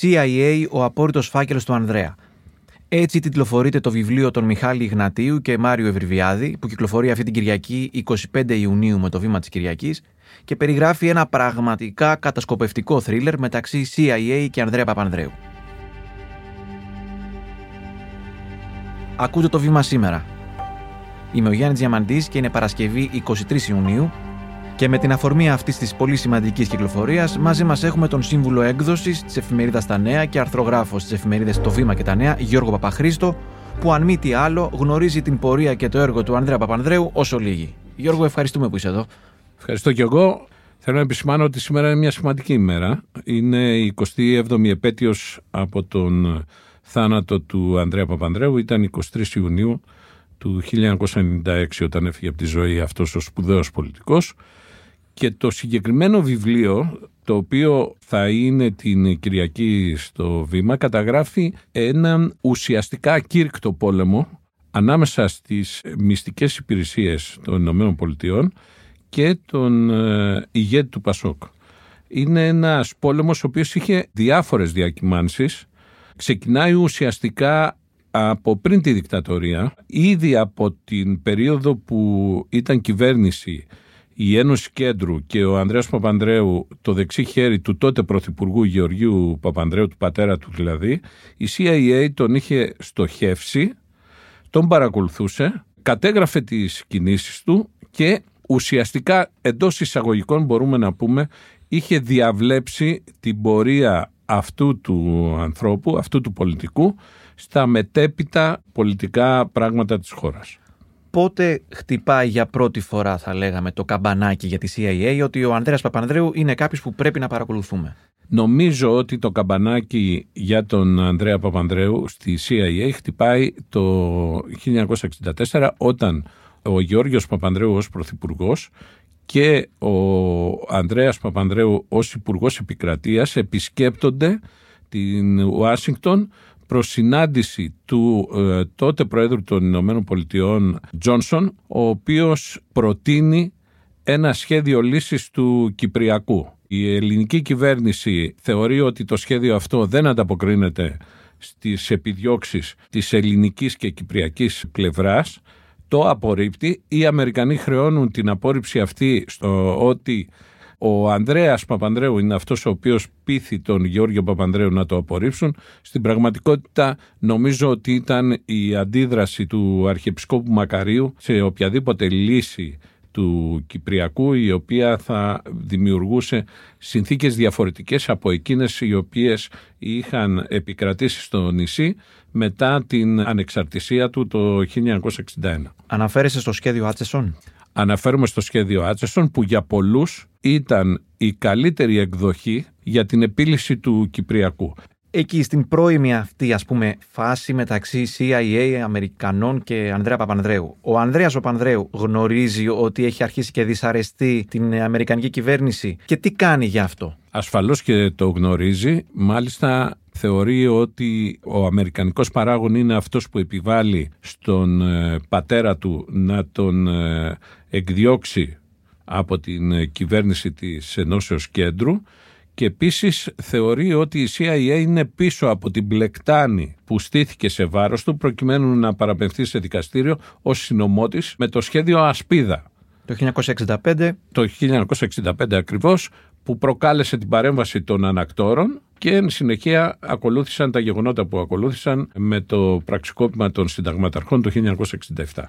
CIA, ο απόρριτος φάκελος του Ανδρέα. Έτσι τιτλοφορείται το βιβλίο των Μιχάλη Ιγνατίου και Μάριο Ευρυβιάδη, που κυκλοφορεί αυτή την Κυριακή 25 Ιουνίου με το βήμα της Κυριακής και περιγράφει ένα πραγματικά κατασκοπευτικό θρίλερ μεταξύ CIA και Ανδρέα Παπανδρέου. Ακούτε το βήμα σήμερα. Είμαι ο Γιάννης Διαμαντής και είναι Παρασκευή 23 Ιουνίου και με την αφορμή αυτής της πολύ σημαντικής κυκλοφορίας, μαζί μας έχουμε τον σύμβουλο έκδοσης της εφημερίδας Τα Νέα και αρθρογράφος της εφημερίδας Το Βήμα και τα Νέα, Γιώργο Παπαχρήστο, που αν μη τι άλλο γνωρίζει την πορεία και το έργο του Ανδρέα Παπανδρέου όσο λίγοι. Γιώργο, ευχαριστούμε που είσαι εδώ. Ευχαριστώ και εγώ. Θέλω να επισημάνω ότι σήμερα είναι μια σημαντική ημέρα. Είναι η 27η επέτειος από τον θάνατο του Ανδρέα Παπανδρέου. Ήταν 23 Ιουνίου του 1996 όταν έφυγε από τη ζωή αυτός ο σπουδαίος πολιτικός. Και το συγκεκριμένο βιβλίο, το οποίο θα είναι την Κυριακή στο βήμα, καταγράφει έναν ουσιαστικά ακήρυκτο πόλεμο ανάμεσα στις μυστικές υπηρεσίες των Ηνωμένων Πολιτειών και τον ε, ηγέτη του Πασόκ. Είναι ένας πόλεμος ο οποίος είχε διάφορες διακυμάνσεις. Ξεκινάει ουσιαστικά από πριν τη δικτατορία, ήδη από την περίοδο που ήταν κυβέρνηση η Ένωση Κέντρου και ο Ανδρέας Παπανδρέου, το δεξί χέρι του τότε Πρωθυπουργού Γεωργίου Παπανδρέου, του πατέρα του δηλαδή, η CIA τον είχε στοχεύσει, τον παρακολουθούσε, κατέγραφε τις κινήσεις του και ουσιαστικά εντός εισαγωγικών μπορούμε να πούμε είχε διαβλέψει την πορεία αυτού του ανθρώπου, αυτού του πολιτικού στα μετέπειτα πολιτικά πράγματα της χώρας. Πότε χτυπάει για πρώτη φορά θα λέγαμε το καμπανάκι για τη CIA ότι ο Ανδρέας Παπανδρέου είναι κάποιος που πρέπει να παρακολουθούμε; Νομίζω ότι το καμπανάκι για τον Ανδρέα Παπανδρέου στη CIA χτυπάει το 1964 όταν ο Γιώργος Παπανδρέου ως Πρωθυπουργός και ο Ανδρέας Παπανδρέου ως υπουργός Επικρατείας επισκέπτονται την Ουάσιγκτον προς συνάντηση του ε, τότε Προέδρου των Ηνωμένων Πολιτειών Τζόνσον, ο οποίος προτείνει ένα σχέδιο λύσης του Κυπριακού. Η ελληνική κυβέρνηση θεωρεί ότι το σχέδιο αυτό δεν ανταποκρίνεται στις επιδιώξεις της ελληνικής και κυπριακής πλευράς το απορρίπτει. Οι Αμερικανοί χρεώνουν την απόρριψη αυτή στο ότι ο Ανδρέας Παπανδρέου είναι αυτός ο οποίος πείθει τον Γεώργιο Παπανδρέου να το απορρίψουν. Στην πραγματικότητα νομίζω ότι ήταν η αντίδραση του Αρχιεπισκόπου Μακαρίου σε οποιαδήποτε λύση του Κυπριακού η οποία θα δημιουργούσε συνθήκες διαφορετικές από εκείνες οι οποίες είχαν επικρατήσει στο νησί μετά την ανεξαρτησία του το 1961. Αναφέρεσαι στο σχέδιο Άτσεσον. Αναφέρουμε στο σχέδιο Άτσεσον που για πολλούς ήταν η καλύτερη εκδοχή για την επίλυση του Κυπριακού. Εκεί στην πρώιμη αυτή ας πούμε φάση μεταξύ CIA, Αμερικανών και Ανδρέα Παπανδρέου. Ο Ανδρέας Παπανδρέου γνωρίζει ότι έχει αρχίσει και δυσαρεστεί την Αμερικανική κυβέρνηση και τι κάνει γι' αυτό; Ασφαλώς και το γνωρίζει. Μάλιστα θεωρεί ότι ο Αμερικανικός παράγων είναι αυτός που επιβάλλει στον ε, πατέρα του να τον ε, εκδιώξει από την ε, κυβέρνηση της Ενώσεως Κέντρου και επίσης θεωρεί ότι η CIA είναι πίσω από την πλεκτάνη που στήθηκε σε βάρος του προκειμένου να παραπευθεί σε δικαστήριο ως συνομότης με το σχέδιο Ασπίδα. Το 1965. Το 1965 ακριβώς που προκάλεσε την παρέμβαση των ανακτόρων και εν συνεχεία ακολούθησαν τα γεγονότα που ακολούθησαν με το πραξικόπημα των συνταγματαρχών το 1967.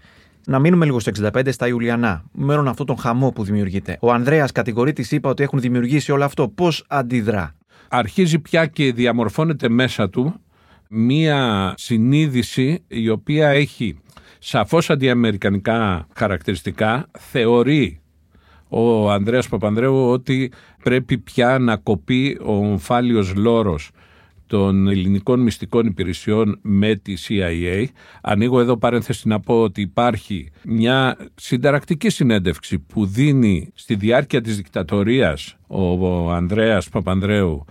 Να μείνουμε λίγο στο 65 στα Ιουλιανά. Μένουν αυτόν τον χαμό που δημιουργείται. Ο Ανδρέας κατηγορεί της ΣΥΠΑ ότι έχουν δημιουργήσει όλο αυτό. Πώς αντιδρά; Αρχίζει πια και διαμορφώνεται μέσα του μία συνείδηση η οποία έχει σαφώς αντιαμερικανικά χαρακτηριστικά. Θεωρεί ο Ανδρέας Παπανδρέου ότι πρέπει πια να κοπεί ο ομφάλιος λόρος των ελληνικών μυστικών υπηρεσιών με τη CIA. Ανοίγω εδώ παρένθεση να πω ότι υπάρχει μια συνταρακτική συνέντευξη που δίνει στη διάρκεια της δικτατορίας ο Ανδρέας Παπανδρέου.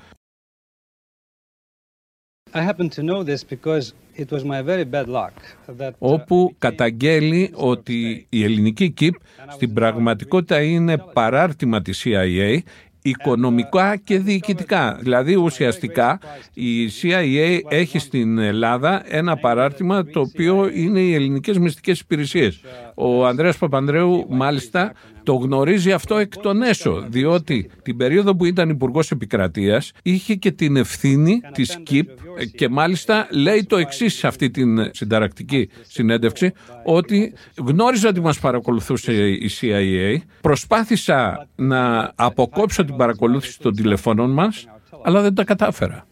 Όπου καταγγέλει ότι η ελληνική ΚΙΠ στην πραγματικότητα είναι παράρτημα της CIA οικονομικά και διοικητικά. Δηλαδή ουσιαστικά η CIA έχει στην Ελλάδα ένα παράρτημα το οποίο είναι οι ελληνικές μυστικές υπηρεσίες. Ο Ανδρέας Παπανδρέου μάλιστα το γνωρίζει αυτό εκ των έσω, διότι την περίοδο που ήταν υπουργός Επικρατείας είχε και την ευθύνη της ΚΙΠ και μάλιστα λέει το εξής σε αυτή την συνταρακτική συνέντευξη, ότι γνώριζα ότι μας παρακολουθούσε η CIA, προσπάθησα να αποκόψω την παρακολούθηση των τηλεφώνων μας, αλλά δεν τα κατάφερα.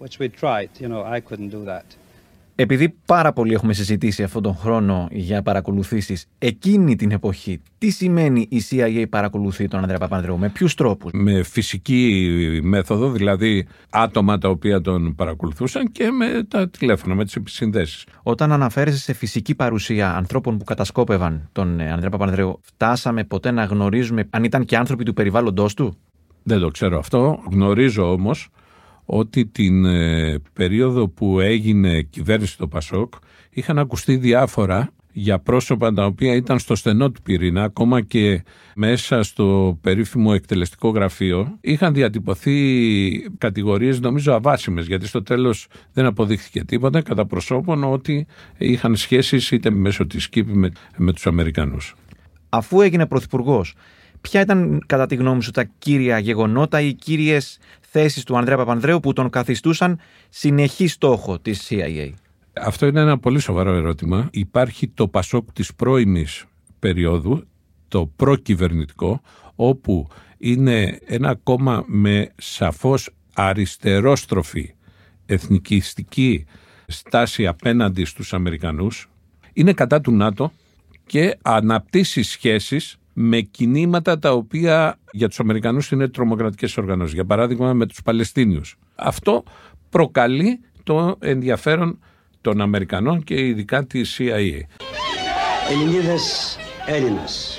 Επειδή πάρα πολύ έχουμε συζητήσει αυτόν τον χρόνο για παρακολουθήσεις, εκείνη την εποχή, τι σημαίνει η CIA παρακολουθεί τον Ανδρέα Παπανδρέου, με ποιους τρόπους; Με φυσική μέθοδο, δηλαδή άτομα τα οποία τον παρακολουθούσαν και με τα τηλέφωνα, με τις επισυνδέσεις. Όταν αναφέρεσαι σε φυσική παρουσία ανθρώπων που κατασκόπευαν τον ε, Ανδρέα Παπανδρέου, φτάσαμε ποτέ να γνωρίζουμε αν ήταν και άνθρωποι του περιβάλλοντος του; Δεν το ξέρω αυτό. Γνωρίζω όμως ότι την ε, περίοδο που έγινε κυβέρνηση το Πασόκ είχαν ακουστεί διάφορα για πρόσωπα τα οποία ήταν στο στενό του πυρήνα, ακόμα και μέσα στο περίφημο εκτελεστικό γραφείο, είχαν διατυπωθεί κατηγορίες νομίζω αβάσιμες, γιατί στο τέλος δεν αποδείχθηκε τίποτα κατά προσώπων ότι είχαν σχέσεις είτε μέσω της ΚΥΠ με, με τους Αμερικανούς. Αφού έγινε πρωθυπουργός, ποια ήταν κατά τη γνώμη σου τα κύρια γεγονότα ή κύριες θέσεις του Ανδρέα Παπανδρέου που τον καθιστούσαν συνεχή στόχο της CIA. Αυτό είναι ένα πολύ σοβαρό ερώτημα. Υπάρχει το Πασόκ της πρώιμης περίοδου, το προκυβερνητικό, όπου είναι ένα κόμμα με σαφώς αριστερόστροφη εθνικιστική στάση απέναντι στους Αμερικανούς, είναι κατά του ΝΑΤΟ και αναπτύσσει σχέσεις με κινήματα τα οποία για τους Αμερικανούς είναι τρομοκρατικές οργανώσεις. Για παράδειγμα με τους Παλαιστίνιους. Αυτό προκαλεί το ενδιαφέρον των Αμερικανών και ειδικά της CIA. Ελληνίδες Έλληνας,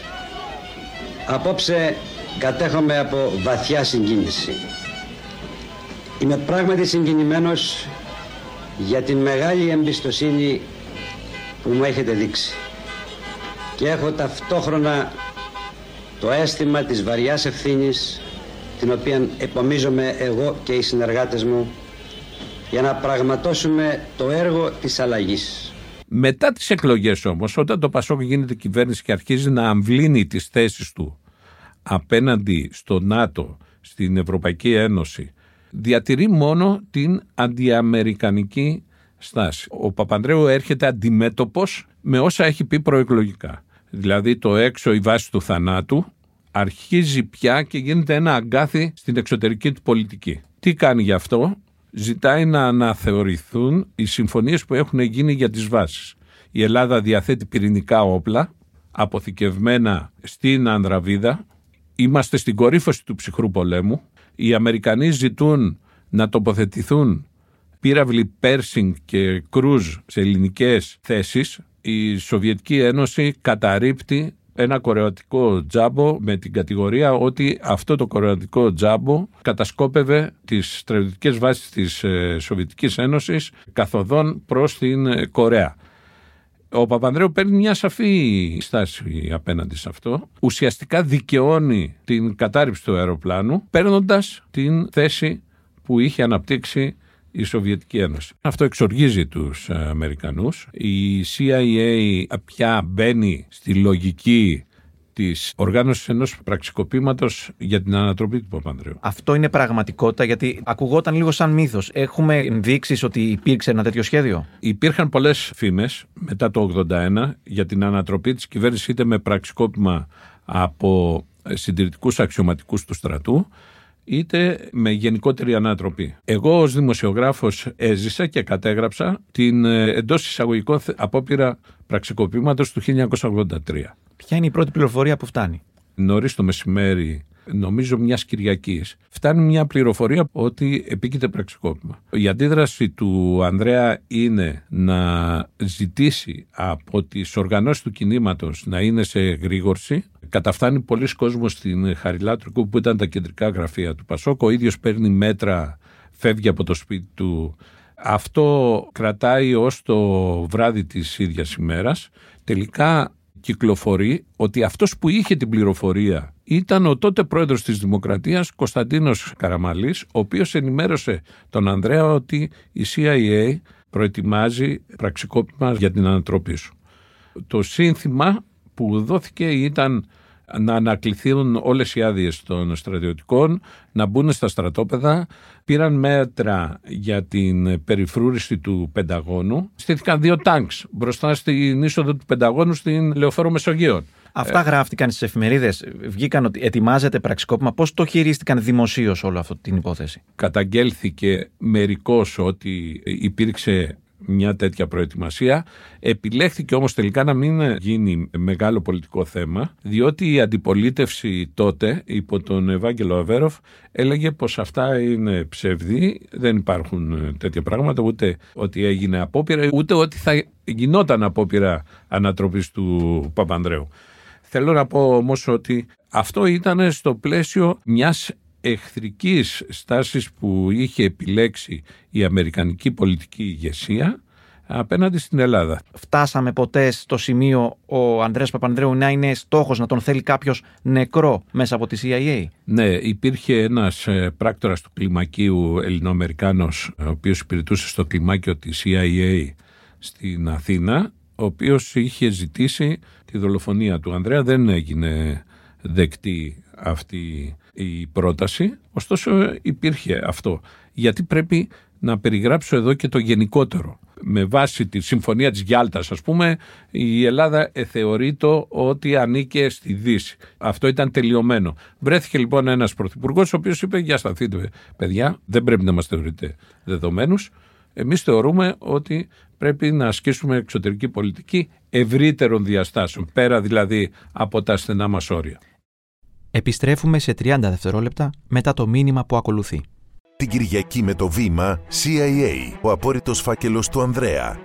απόψε κατέχομαι από βαθιά συγκίνηση. Είμαι πράγματι συγκινημένος για την μεγάλη εμπιστοσύνη που μου έχετε δείξει. Και έχω ταυτόχρονα το αίσθημα της βαριάς ευθύνης την οποία επομίζομαι εγώ και οι συνεργάτες μου για να πραγματώσουμε το έργο της αλλαγής. Μετά τις εκλογές όμως, όταν το Πασόκ γίνεται κυβέρνηση και αρχίζει να αμβλύνει τις θέσεις του απέναντι στο ΝΑΤΟ, στην Ευρωπαϊκή Ένωση, διατηρεί μόνο την αντιαμερικανική στάση. Ο Παπανδρέου έρχεται αντιμέτωπος με όσα έχει πει προεκλογικά δηλαδή το έξω η βάση του θανάτου, αρχίζει πια και γίνεται ένα αγκάθι στην εξωτερική του πολιτική. Τι κάνει γι' αυτό, ζητάει να αναθεωρηθούν οι συμφωνίες που έχουν γίνει για τις βάσεις. Η Ελλάδα διαθέτει πυρηνικά όπλα, αποθηκευμένα στην Ανδραβίδα, είμαστε στην κορύφωση του ψυχρού πολέμου, οι Αμερικανοί ζητούν να τοποθετηθούν πύραυλοι Πέρσινγκ και Κρούζ σε ελληνικές θέσεις η Σοβιετική Ένωση καταρρύπτει ένα κορεατικό τζάμπο με την κατηγορία ότι αυτό το κορεατικό τζάμπο κατασκόπευε τις στρατιωτικές βάσεις της ε, Σοβιετικής Ένωσης καθοδόν προς την ε, Κορέα. Ο Παπανδρέου παίρνει μια σαφή στάση απέναντι σε αυτό. Ουσιαστικά δικαιώνει την κατάρριψη του αεροπλάνου παίρνοντας την θέση που είχε αναπτύξει η Σοβιετική Ένωση. Αυτό εξοργίζει τους ε, Αμερικανούς. Η CIA πια μπαίνει στη λογική της οργάνωσης ενός πραξικοπήματος για την ανατροπή του Παπανδρέου. Αυτό είναι πραγματικότητα, γιατί ακουγόταν λίγο σαν μύθος. Έχουμε ενδείξεις ότι υπήρξε ένα τέτοιο σχέδιο; Υπήρχαν πολλές φήμες μετά το 1981 για την ανατροπή της κυβέρνησης είτε με πραξικόπημα από συντηρητικούς αξιωματικούς του στρατού, είτε με γενικότερη ανατροπή. Εγώ ως δημοσιογράφος έζησα και κατέγραψα την ε, εντός εισαγωγικών απόπειρα πραξικοπήματος του 1983. Ποια είναι η πρώτη πληροφορία που φτάνει; Νωρίς το μεσημέρι νομίζω μιας Κυριακής, φτάνει μια πληροφορία ότι επίκειται πραξικόπημα. Η αντίδραση του Ανδρέα είναι να ζητήσει από τις οργανώσεις του κινήματος να είναι σε γρήγορση. Καταφτάνει πολλοί κόσμος στην Χαριλάτρικου που ήταν τα κεντρικά γραφεία του Πασόκ. Ο ίδιος παίρνει μέτρα, φεύγει από το σπίτι του. Αυτό κρατάει ως το βράδυ της ίδιας ημέρας. Τελικά κυκλοφορεί ότι αυτός που είχε την πληροφορία ήταν ο τότε πρόεδρος της Δημοκρατίας Κωνσταντίνος Καραμαλής, ο οποίος ενημέρωσε τον Ανδρέα ότι η CIA προετοιμάζει πραξικόπημα για την ανατροπή σου. Το σύνθημα που δόθηκε ήταν να ανακληθούν όλες οι άδειες των στρατιωτικών, να μπουν στα στρατόπεδα. Πήραν μέτρα για την περιφρούρηση του Πενταγώνου. Στήθηκαν δύο τάγκς μπροστά στην είσοδο του Πενταγώνου στην Λεωφόρο Μεσογείων. Αυτά γράφτηκαν στις εφημερίδες. Βγήκαν ότι ετοιμάζεται πραξικόπημα. Πώς το χειρίστηκαν δημοσίως όλο αυτή την υπόθεση; Καταγγέλθηκε μερικώ ότι υπήρξε μια τέτοια προετοιμασία. Επιλέχθηκε όμως τελικά να μην γίνει μεγάλο πολιτικό θέμα, διότι η αντιπολίτευση τότε, υπό τον Ευάγγελο Αβέροφ, έλεγε πως αυτά είναι ψευδή, δεν υπάρχουν τέτοια πράγματα, ούτε ότι έγινε απόπειρα, ούτε ότι θα γινόταν απόπειρα ανατροπής του Παπανδρέου. Θέλω να πω όμως ότι αυτό ήταν στο πλαίσιο μιας εχθρικής στάσης που είχε επιλέξει η Αμερικανική πολιτική ηγεσία απέναντι στην Ελλάδα. Φτάσαμε ποτέ στο σημείο ο Ανδρέας Παπανδρέου να είναι στόχος να τον θέλει κάποιος νεκρό μέσα από τη CIA. Ναι, υπήρχε ένας ε, πράκτορας του κλιμακίου Ελληνοαμερικάνος ο οποίος υπηρετούσε στο κλιμάκιο της CIA στην Αθήνα ο οποίος είχε ζητήσει τη δολοφονία του Ανδρέα δεν έγινε δεκτή αυτή η πρόταση, ωστόσο υπήρχε αυτό. Γιατί πρέπει να περιγράψω εδώ και το γενικότερο. Με βάση τη Συμφωνία της Γιάλτας, ας πούμε, η Ελλάδα θεωρείται ότι ανήκε στη Δύση. Αυτό ήταν τελειωμένο. Βρέθηκε λοιπόν ένας πρωθυπουργός, ο οποίος είπε «Για σταθείτε παιδιά, δεν πρέπει να μας θεωρείτε δεδομένους. Εμείς θεωρούμε ότι πρέπει να ασκήσουμε εξωτερική πολιτική ευρύτερων διαστάσεων, πέρα δηλαδή από τα στενά μας όρια. Επιστρέφουμε σε 30 δευτερόλεπτα μετά το μήνυμα που ακολουθεί. Την Κυριακή με το βήμα CIA. Ο απόρριτος φάκελος του Ανδρέα.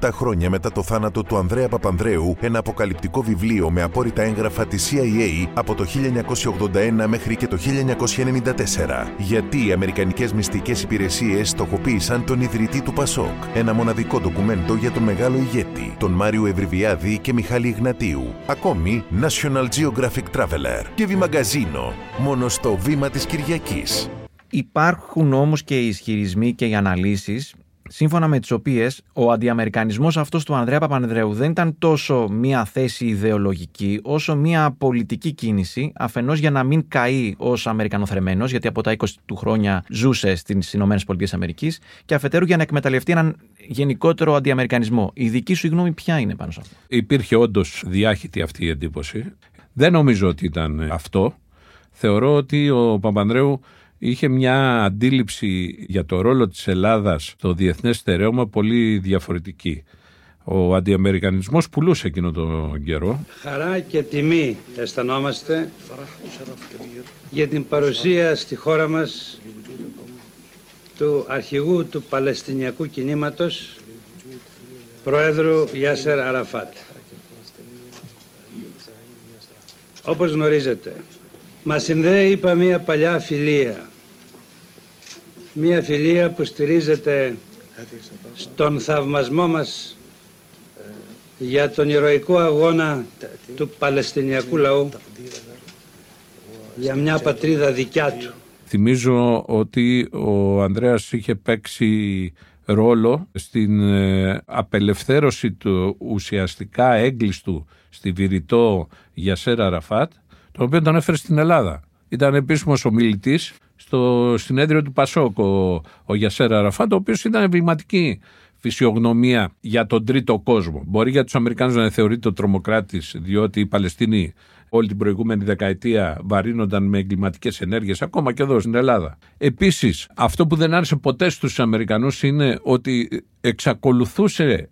27 χρόνια μετά το θάνατο του Ανδρέα Παπανδρέου, ένα αποκαλυπτικό βιβλίο με απόρριτα έγγραφα της CIA από το 1981 μέχρι και το 1994. Γιατί οι Αμερικανικές μυστικές υπηρεσίες στοχοποίησαν τον ιδρυτή του Πασόκ. Ένα μοναδικό ντοκουμέντο για τον μεγάλο ηγέτη, τον Μάριο Ευρυβιάδη και Μιχάλη Ιγνατίου. Ακόμη National Geographic Traveler και Βημαγκαζίνο. Μόνο στο βήμα της Κυριακής. Υπάρχουν όμως και οι ισχυρισμοί και οι αναλύσεις σύμφωνα με τις οποίες ο αντιαμερικανισμός αυτός του Ανδρέα Παπανδρέου δεν ήταν τόσο μία θέση ιδεολογική όσο μία πολιτική κίνηση αφενός για να μην καεί ως Αμερικανοθρεμένος γιατί από τα 20 του χρόνια ζούσε στις Ηνωμένες Πολιτείες Αμερικής και αφετέρου για να εκμεταλλευτεί έναν γενικότερο αντιαμερικανισμό. Η δική σου γνώμη ποια είναι πάνω σε αυτό; Υπήρχε όντως διάχυτη αυτή η εντύπωση. Δεν νομίζω ότι ήταν αυτό. Θεωρώ ότι ο Παπανδρέου είχε μια αντίληψη για το ρόλο της Ελλάδας στο διεθνές στερέωμα πολύ διαφορετική. Ο αντιαμερικανισμός πουλούσε εκείνο τον καιρό. Χαρά και τιμή αισθανόμαστε για την παρουσία στη χώρα μας του αρχηγού του Παλαιστινιακού κινήματος Πρόεδρου Ιάσερ Αραφάτ. Όπως γνωρίζετε, μας συνδέει, είπα, μια παλιά φιλία. Μια φιλία που στηρίζεται στον θαυμασμό μας για τον ηρωικό αγώνα του Παλαιστινιακού λαού για μια πατρίδα δικιά του. Θυμίζω ότι ο Ανδρέας είχε παίξει ρόλο στην ε, απελευθέρωση του ουσιαστικά έγκλειστου στη Βηρητό Γιασέρα Ραφάτ τον οποίο τον έφερε στην Ελλάδα. Ήταν επίσημος ομιλητής στο συνέδριο του Πασόκ ο, ο Γιασέρα Ραφάτ, ο οποίος ήταν εμβληματική φυσιογνωμία για τον τρίτο κόσμο. Μπορεί για τους Αμερικάνους να θεωρείται ο τρομοκράτης, διότι οι Παλαιστίνοι όλη την προηγούμενη δεκαετία βαρύνονταν με εγκληματικές ενέργειες, ακόμα και εδώ στην Ελλάδα. Επίσης, αυτό που δεν άρεσε ποτέ στους Αμερικανούς είναι ότι εξακολουθούσε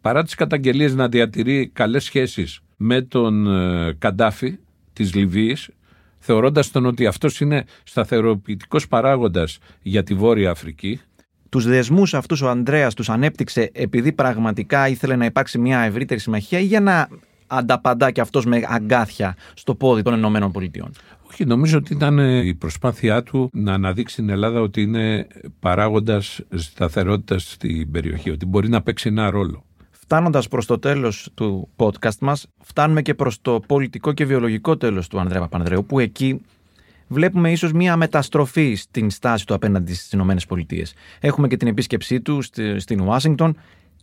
παρά τις καταγγελίες να διατηρεί καλές σχέσεις με τον ε, Καντάφη, της Λιβύης, θεωρώντας τον ότι αυτός είναι σταθεροποιητικός παράγοντας για τη Βόρεια Αφρική. Τους δεσμούς αυτούς ο Ανδρέας τους ανέπτυξε επειδή πραγματικά ήθελε να υπάρξει μια ευρύτερη συμμαχία ή για να ανταπαντά και αυτός με αγκάθια στο πόδι των Ηνωμένων Πολιτειών; Όχι, νομίζω ότι ήταν ε, η προσπάθειά του να αναδείξει την Ελλάδα ότι είναι παράγοντας σταθερότητας στην περιοχή, ότι μπορεί να παίξει ένα ρόλο. Φτάνοντας προς το τέλος του podcast μας, φτάνουμε και προς το πολιτικό και βιολογικό τέλος του Ανδρέα Παπανδρέου, που εκεί βλέπουμε ίσως μία μεταστροφή στην στάση του απέναντι στις Ηνωμένες Πολιτείες. Έχουμε και την επίσκεψή του στην Ουάσιγκτον.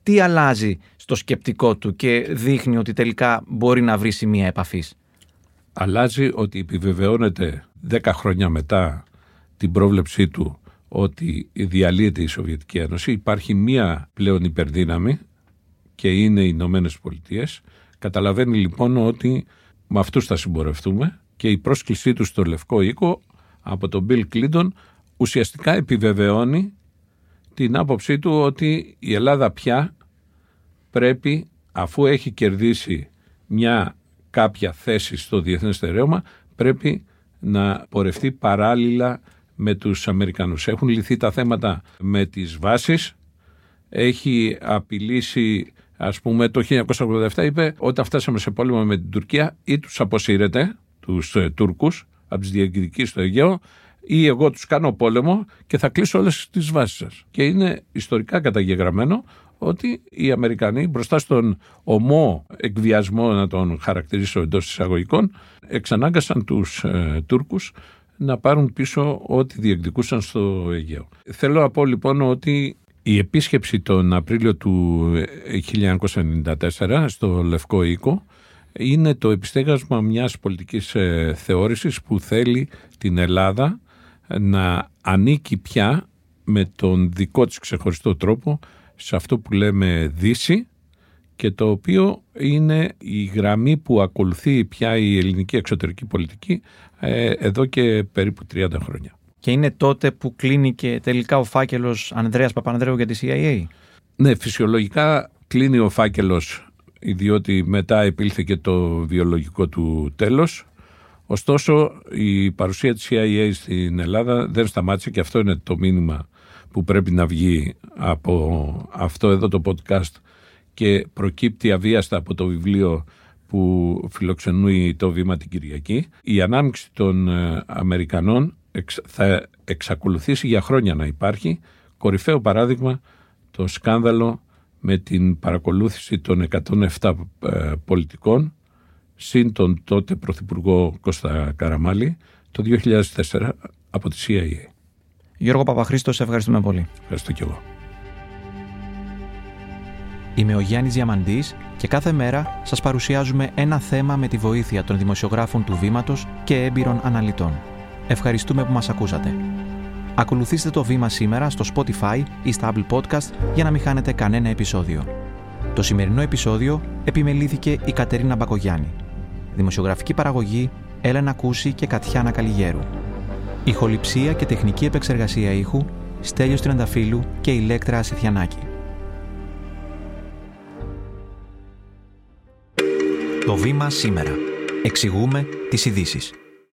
Τι αλλάζει στο σκεπτικό του και δείχνει ότι τελικά μπορεί να βρει σημεία επαφής; Αλλάζει ότι επιβεβαιώνεται 10 χρόνια μετά την πρόβλεψή του ότι διαλύεται η Σοβιετική Ένωση. Υπάρχει μία πλέον υπερδύναμη και είναι οι Ηνωμένες Πολιτείες. Καταλαβαίνει λοιπόν ότι με αυτούς θα συμπορευτούμε και η πρόσκλησή τους στο Λευκό Οίκο από τον Μπιλ Κλίντον ουσιαστικά επιβεβαιώνει την άποψή του ότι η Ελλάδα πια πρέπει αφού έχει κερδίσει μια κάποια θέση στο διεθνές στερέωμα πρέπει να πορευτεί παράλληλα με τους Αμερικανούς. Έχουν λυθεί τα θέματα με τις βάσεις, έχει απειλήσει ας πούμε το 1987 είπε όταν φτάσαμε σε πόλεμο με την Τουρκία ή τους αποσύρετε τους ε, Τούρκους από τις διεκδικήσεις στο Αιγαίο ή εγώ τους κάνω πόλεμο και θα κλείσω όλες τις βάσεις σας. Και είναι ιστορικά καταγεγραμμένο ότι οι Αμερικανοί μπροστά στον ομό εκβιασμό να τον χαρακτηρίσω εντός εισαγωγικών εξανάγκασαν τους ε, Τούρκους να πάρουν πίσω ό,τι διεκδικούσαν στο Αιγαίο. Θέλω να πω λοιπόν ότι η επίσκεψη τον Απρίλιο του 1994 στο Λευκό Οίκο είναι το επιστέγασμα μιας πολιτικής ε, θεώρησης που θέλει την Ελλάδα να ανήκει πια με τον δικό της ξεχωριστό τρόπο σε αυτό που λέμε Δύση και το οποίο είναι η γραμμή που ακολουθεί πια η ελληνική εξωτερική πολιτική ε, εδώ και περίπου 30 χρόνια. Και είναι τότε που κλείνει και τελικά ο φάκελος Ανδρέας Παπανδρέου για τη CIA. Ναι, φυσιολογικά κλείνει ο φάκελος διότι μετά επήλθε και το βιολογικό του τέλος. Ωστόσο η παρουσία της CIA στην Ελλάδα δεν σταμάτησε και αυτό είναι το μήνυμα που πρέπει να βγει από αυτό εδώ το podcast και προκύπτει αβίαστα από το βιβλίο που φιλοξενούει το βήμα την Κυριακή. Η ανάμειξη των ε, Αμερικανών θα εξακολουθήσει για χρόνια να υπάρχει. Κορυφαίο παράδειγμα το σκάνδαλο με την παρακολούθηση των 107 ε, πολιτικών συν τον τότε Πρωθυπουργό Κώστα Καραμάλη το 2004 από τη CIA. Γιώργο Παπαχρήστος, σε ευχαριστούμε πολύ. Ευχαριστώ και εγώ. Είμαι ο Γιάννης Διαμαντής και κάθε μέρα σας παρουσιάζουμε ένα θέμα με τη βοήθεια των δημοσιογράφων του Βήματος και έμπειρων αναλυτών. Ευχαριστούμε που μας ακούσατε. Ακολουθήστε το Βήμα σήμερα στο Spotify ή στα Apple Podcast για να μην χάνετε κανένα επεισόδιο. Το σημερινό επεισόδιο επιμελήθηκε η Κατερίνα Μπακογιάννη. Δημοσιογραφική παραγωγή Έλενα Κούση και Κατιάνα Καλιγέρου. Ηχοληψία και τεχνική επεξεργασία ήχου Στέλιος Τριανταφύλου και Ηλέκτρα Ασιθιανάκη. Το βήμα σήμερα. Εξηγούμε τις ειδήσεις.